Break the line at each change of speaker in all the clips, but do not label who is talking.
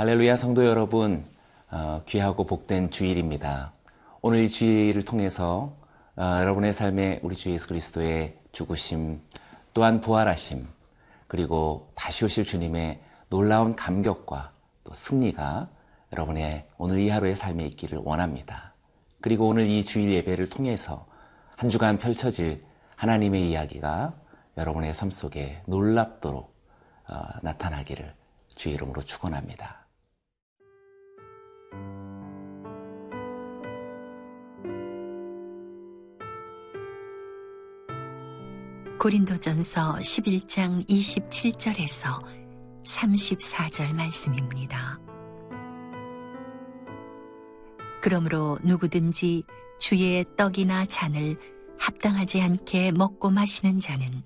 할렐루야 성도 여러분, 어, 귀하고 복된 주일입니다. 오늘 이 주일을 통해서 어, 여러분의 삶에 우리 주 예수 그리스도의 죽으심, 또한 부활하심, 그리고 다시 오실 주님의 놀라운 감격과 또 승리가 여러분의 오늘 이 하루의 삶에 있기를 원합니다. 그리고 오늘 이 주일 예배를 통해서 한 주간 펼쳐질 하나님의 이야기가 여러분의 삶 속에 놀랍도록 어, 나타나기를 주의 이름으로 축원합니다.
고린도전서 11장 27절에서 34절 말씀입니다. 그러므로 누구든지 주의 떡이나 잔을 합당하지 않게 먹고 마시는 자는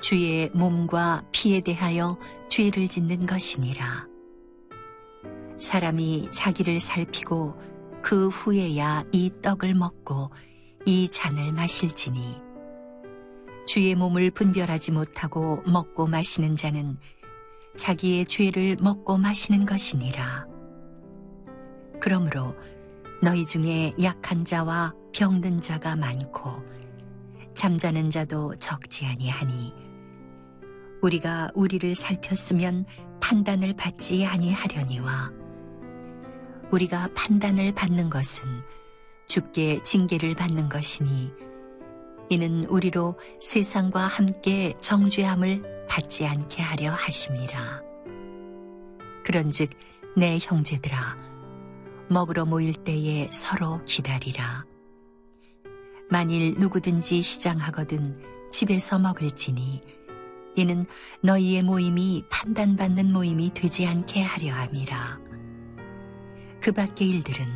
주의 몸과 피에 대하여 죄를 짓는 것이니라. 사람이 자기를 살피고 그 후에야 이 떡을 먹고 이 잔을 마실지니 주의 몸을 분별하지 못하고 먹고 마시는 자는 자기의 죄를 먹고 마시는 것이니라. 그러므로 너희 중에 약한 자와 병든 자가 많고 잠자는 자도 적지 아니하니 우리가 우리를 살폈으면 판단을 받지 아니하려니와 우리가 판단을 받는 것은 주께 징계를 받는 것이니 이는 우리로 세상과 함께 정죄함을 받지 않게 하려 하심이라. 그런즉 내 형제들아 먹으러 모일 때에 서로 기다리라. 만일 누구든지 시장하거든 집에서 먹을지니 이는 너희의 모임이 판단받는 모임이 되지 않게 하려 함이라. 그 밖의 일들은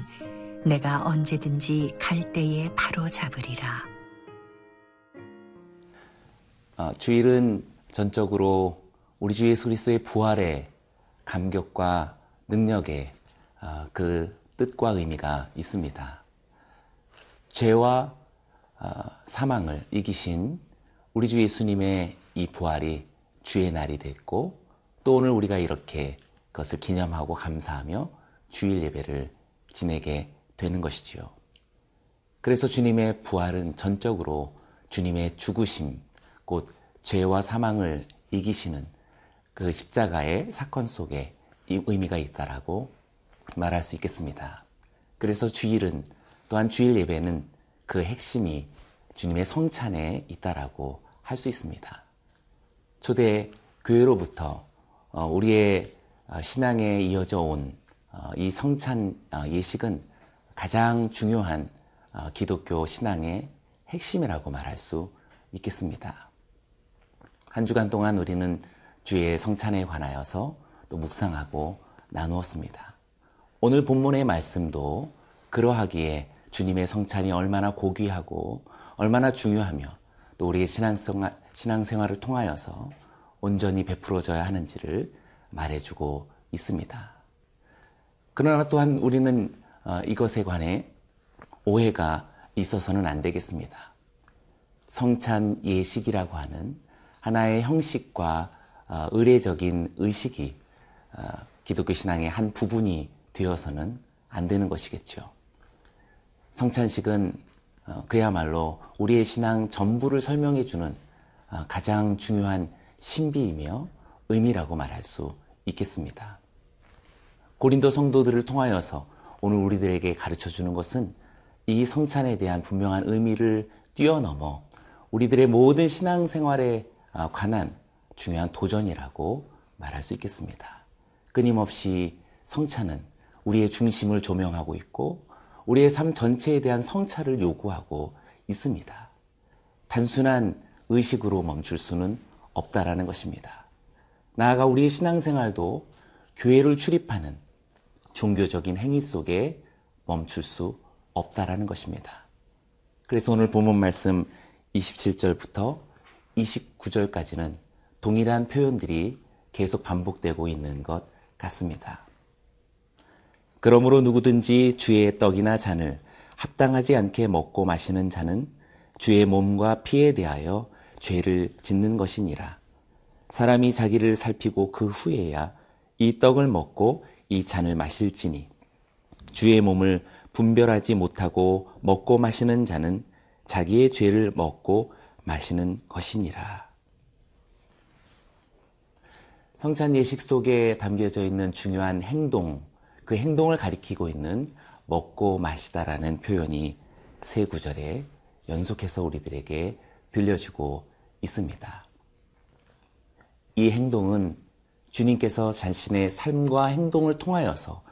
내가 언제든지 갈 때에 바로 잡으리라.
어, 주일은 전적으로 우리 주 예수 그리스도의 부활의 감격과 능력의 어, 그 뜻과 의미가 있습니다. 죄와 어, 사망을 이기신 우리 주 예수님의 이 부활이 주의 날이 됐고 또 오늘 우리가 이렇게 그것을 기념하고 감사하며 주일 예배를 지내게 되는 것이지요. 그래서 주님의 부활은 전적으로 주님의 죽으심, 곧 죄와 사망을 이기시는 그 십자가의 사건 속에 이 의미가 있다라고 말할 수 있겠습니다. 그래서 주일은 또한 주일 예배는 그 핵심이 주님의 성찬에 있다라고 할 수 있습니다. 초대 교회로부터 어, 우리의 어, 신앙에 이어져 온이 어, 성찬 예식은 가장 중요한 기독교 신앙의 핵심이라고 말할 수 있겠습니다. 한 주간 동안 우리는 주의 성찬에 관하여서 또 묵상하고 나누었습니다. 오늘 본문의 말씀도 그러하기에 주님의 성찬이 얼마나 고귀하고 얼마나 중요하며 또 우리의 신앙생활, 신앙생활을 통하여서 온전히 베풀어져야 하는지를 말해주고 있습니다. 그러나 또한 우리는 어, 이것에 관해 오해가 있어서는 안 되겠습니다. 성찬 예식이라고 하는 하나의 형식과 어, 의례적인 의식이 어, 기독교 신앙의 한 부분이 되어서는 안 되는 것이겠죠. 성찬식은 어, 그야말로 우리의 신앙 전부를 설명해 주는 가장 중요한 신비이며 의미라고 말할 수 있겠습니다. 고린도 성도들을 통하여서 오늘 우리들에게 가르쳐 주는 것은 이 성찬에 대한 분명한 의미를 뛰어넘어 우리들의 모든 신앙생활에 아, 관한 중요한 도전이라고 말할 수 있겠습니다. 끊임없이 성찬은 우리의 중심을 조명하고 있고 우리의 삶 전체에 대한 성찰을 요구하고 있습니다. 단순한 의식으로 멈출 수는 없다라는 것입니다. 나아가 우리의 신앙생활도 교회를 출입하는 종교적인 행위 속에 멈출 수 없다라는 것입니다. 그래서 오늘 본문 말씀 27절부터 29절까지는 동일한 표현들이 계속 반복되고 있는 것 같습니다. 그러므로 누구든지 주의 떡이나 잔을 합당하지 않게 먹고 마시는 자는 주의 몸과 피에 대하여 죄를 짓는 것이니라. 사람이 자기를 살피고 그 후에야 이 떡을 먹고 이 잔을 마실지니 주의 몸을 분별하지 못하고 먹고 마시는 자는 자기의 죄를 먹고 마시는 것이니라. 성찬 예식 속에 담겨져 있는 중요한 행동, 그 행동을 가리키고 있는 먹고 마시다라는 표현이 세 구절에 연속해서 우리들에게 들려주고 있습니다. 이 행동은 주님께서 자신의 삶과 행동을 통하여서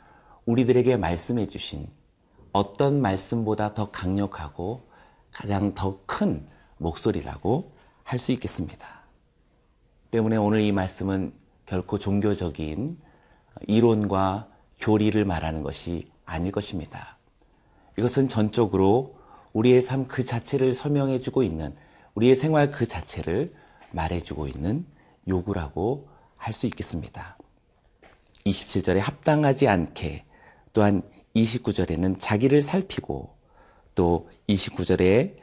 우리들에게 말씀해 주신 어떤 말씀보다 더 강력하고 가장 더 큰 목소리라고 할 수 있겠습니다. 때문에 오늘 이 말씀은 결코 종교적인 이론과 교리를 말하는 것이 아닐 것입니다. 이것은 전적으로 우리의 삶 그 자체를 설명해 주고 있는 우리의 생활 그 자체를 말해 주고 있는 요구라고 할 수 있겠습니다. 27절에 합당하지 않게 또한 29절에는 자기를 살피고 또 29절에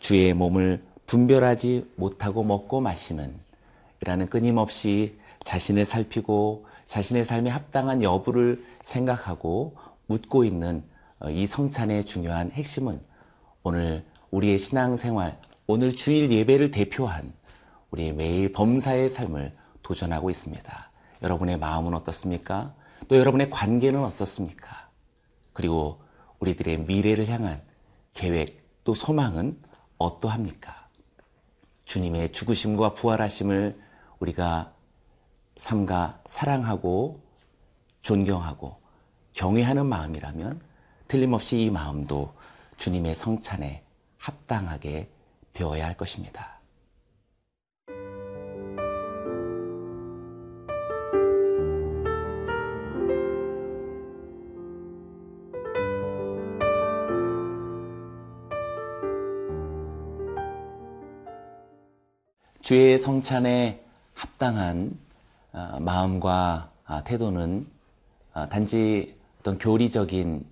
주의 몸을 분별하지 못하고 먹고 마시는 이라는 끊임없이 자신을 살피고 자신의 삶에 합당한 여부를 생각하고 묻고 있는 어, 이 성찬의 중요한 핵심은 오늘 우리의 신앙생활, 오늘 주일 예배를 대표한 우리의 매일 범사의 삶을 도전하고 있습니다. 여러분의 마음은 어떻습니까? 또 여러분의 관계는 어떻습니까? 그리고 우리들의 미래를 향한 계획 또 소망은 어떠합니까? 주님의 죽으심과 부활하심을 우리가 삼가 사랑하고 존경하고 경외하는 마음이라면 틀림없이 이 마음도 주님의 성찬에 합당하게 되어야 할 것입니다. 주의 성찬에 합당한 어, 마음과 아, 태도는 어, 단지 어떤 교리적인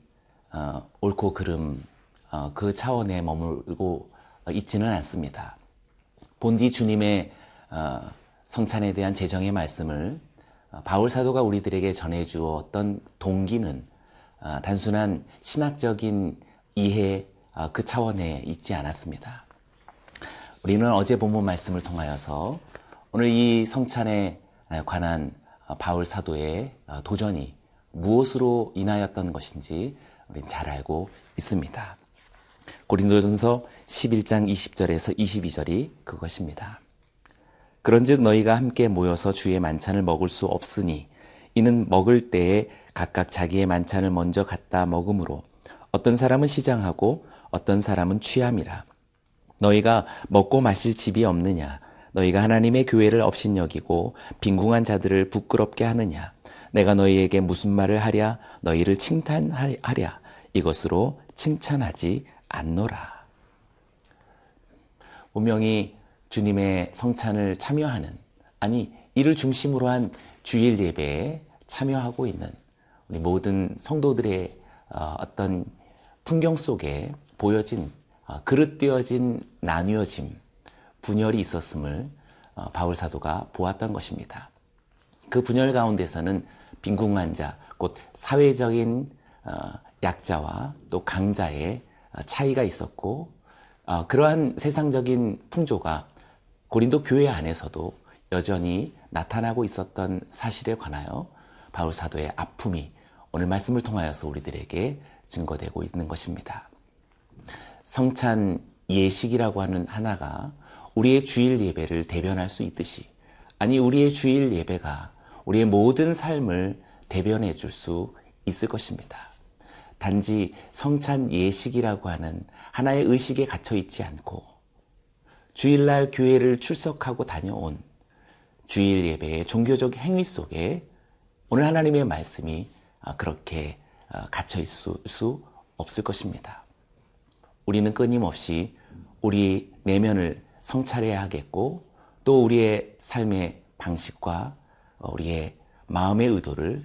어, 옳고 그름 그 차원에 머물고 있지는 않습니다. 본디 주님의 성찬에 대한 재정의 말씀을 바울 사도가 우리들에게 전해 주었던 동기는 단순한 신학적인 이해 그 차원에 있지 않았습니다. 우리는 어제 본문 말씀을 통하여서 오늘 이 성찬에 관한 바울 사도의 도전이 무엇으로 인하였던 것인지 우리는 잘 알고 있습니다. 고린도전서 11장 20절에서 22절이 그것입니다. 그런즉 너희가 함께 모여서 주의 만찬을 먹을 수 없으니 이는 먹을 때에 각각 자기의 만찬을 먼저 갖다 먹음으로 어떤 사람은 시장하고 어떤 사람은 취함이라. 너희가 먹고 마실 집이 없느냐? 너희가 하나님의 교회를 업신여기고 빈궁한 자들을 부끄럽게 하느냐? 내가 너희에게 무슨 말을 하랴? 너희를 칭찬하랴? 이것으로 칭찬하지 않노라. 분명히 주님의 성찬을 참여하는, 아니, 이를 중심으로 한 주일 예배에 참여하고 있는 우리 모든 성도들의 어, 어떤 풍경 속에 보여진 어, 그릇되어진 나뉘어짐, 분열이 있었음을 어, 바울 사도가 보았던 것입니다. 그 분열 가운데서는 빈궁한 자, 곧 사회적인 어, 약자와 또 강자의 차이가 있었고 그러한 세상적인 풍조가 고린도 교회 안에서도 여전히 나타나고 있었던 사실에 관하여 바울 사도의 아픔이 오늘 말씀을 통하여서 우리들에게 증거되고 있는 것입니다. 성찬 예식이라고 하는 하나가 우리의 주일 예배를 대변할 수 있듯이 아니 우리의 주일 예배가 우리의 모든 삶을 대변해 줄 수 있을 것입니다. 단지 성찬 예식이라고 하는 하나의 의식에 갇혀 있지 않고 주일날 교회를 출석하고 다녀온 주일 예배의 종교적 행위 속에 오늘 하나님의 말씀이 그렇게 갇혀 있을 수 없을 것입니다. 우리는 끊임없이 우리 내면을 성찰해야 하겠고 또 우리의 삶의 방식과 우리의 마음의 의도를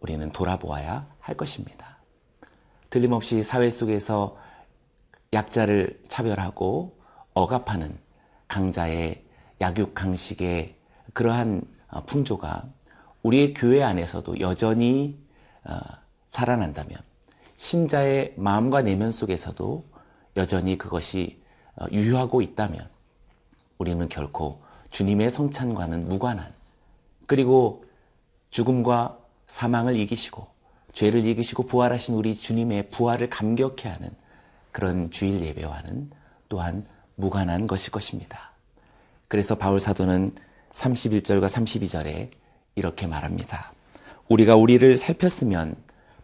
우리는 돌아보아야 할 것입니다. 틀림없이 사회 속에서 약자를 차별하고 억압하는 강자의 약육강식의 그러한 풍조가 우리의 교회 안에서도 여전히 어, 살아난다면 신자의 마음과 내면 속에서도 여전히 그것이 어, 유효하고 있다면 우리는 결코 주님의 성찬과는 무관한 그리고 죽음과 사망을 이기시고 죄를 이기시고 부활하신 우리 주님의 부활을 감격해 하는 그런 주일 예배와는 또한 무관한 것일 것입니다. 그래서 바울 사도는 31절과 32절에 이렇게 말합니다. 우리가 우리를 살폈으면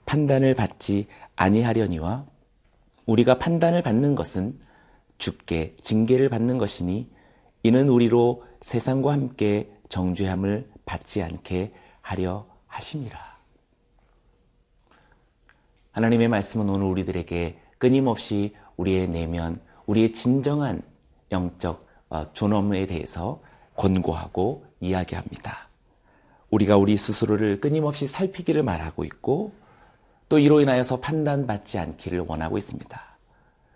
판단을 받지 아니하려니와 우리가 판단을 받는 것은 죽게 징계를 받는 것이니 이는 우리로 세상과 함께 정죄함을 받지 않게 하려 하심이라. 하나님의 말씀은 오늘 우리들에게 끊임없이 우리의 내면, 우리의 진정한 영적 어, 존엄에 대해서 권고하고 이야기합니다. 우리가 우리 스스로를 끊임없이 살피기를 말하고 있고 또 이로 인하여서 판단받지 않기를 원하고 있습니다.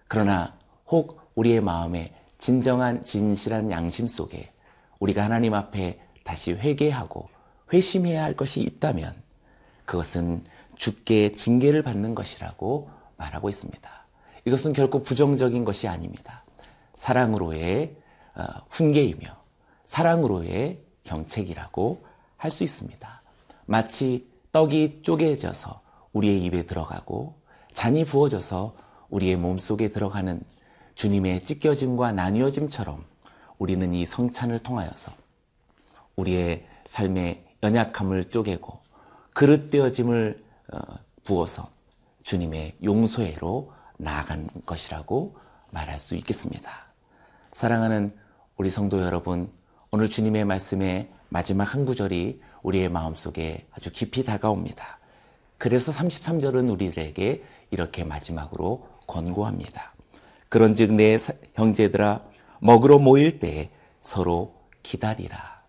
그러나 혹 우리의 마음에 진정한 진실한 양심 속에 우리가 하나님 앞에 다시 회개하고 회심해야 할 것이 있다면 그것은 죽게 징계를 받는 것이라고 말하고 있습니다. 이것은 결코 부정적인 것이 아닙니다. 사랑으로의 어, 훈계이며 사랑으로의 경책이라고 할 수 있습니다. 마치 떡이 쪼개져서 우리의 입에 들어가고 잔이 부어져서 우리의 몸속에 들어가는 주님의 찢겨짐과 나뉘어짐처럼 우리는 이 성찬을 통하여서 우리의 삶의 연약함을 쪼개고 그릇되어짐을 어, 부어서 주님의 용서회로 나아간 것이라고 말할 수 있겠습니다. 사랑하는 우리 성도 여러분, 오늘 주님의 말씀의 마지막 한 구절이 우리의 마음속에 아주 깊이 다가옵니다. 그래서 33절은 우리들에게 이렇게 마지막으로 권고합니다. 그런즉 내 형제들아 먹으러 모일 때 서로 기다리라.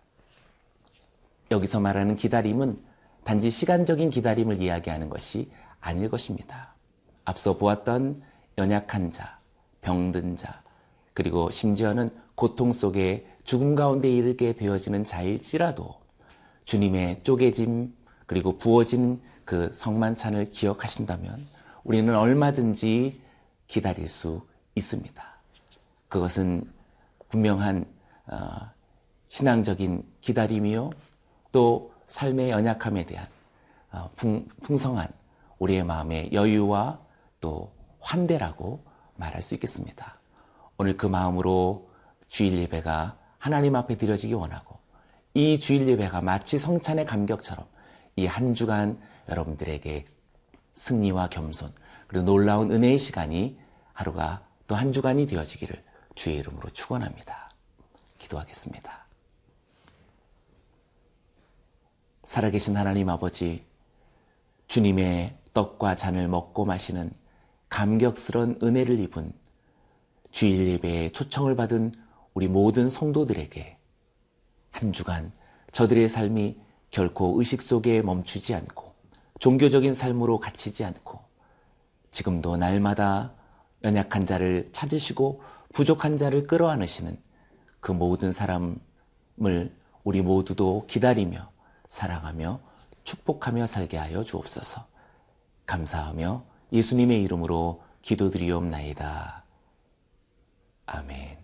여기서 말하는 기다림은 단지 시간적인 기다림을 이야기하는 것이 아닐 것입니다. 앞서 보았던 연약한 자, 병든 자, 그리고 심지어는 고통 속에 죽음 가운데 이르게 되어지는 자일지라도 주님의 쪼개짐 그리고 부어진 그 성만찬을 기억하신다면 우리는 얼마든지 기다릴 수 있습니다. 그것은 분명한 어, 신앙적인 기다림이요 또 삶의 연약함에 대한 어, 풍, 풍성한 우리의 마음의 여유와 또 환대라고 말할 수 있겠습니다. 오늘 그 마음으로 주일 예배가 하나님 앞에 드려지기 원하고 이 주일 예배가 마치 성찬의 감격처럼 이 한 주간 여러분들에게 승리와 겸손 그리고 놀라운 은혜의 시간이 하루가 또 한 주간이 되어지기를 주의 이름으로 축원합니다. 기도하겠습니다. 살아계신 하나님 아버지 주님의 떡과 잔을 먹고 마시는 감격스러운 은혜를 입은 주일 예배에 초청을 받은 우리 모든 성도들에게 한 주간 저들의 삶이 결코 의식 속에 멈추지 않고 종교적인 삶으로 갇히지 않고 지금도 날마다 연약한 자를 찾으시고 부족한 자를 끌어안으시는 그 모든 사람을 우리 모두도 기다리며 사랑하며 축복하며 살게 하여 주옵소서. 감사하며 예수님의 이름으로 기도드리옵나이다. 아멘.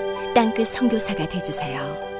땅끝 성교사가 되주세요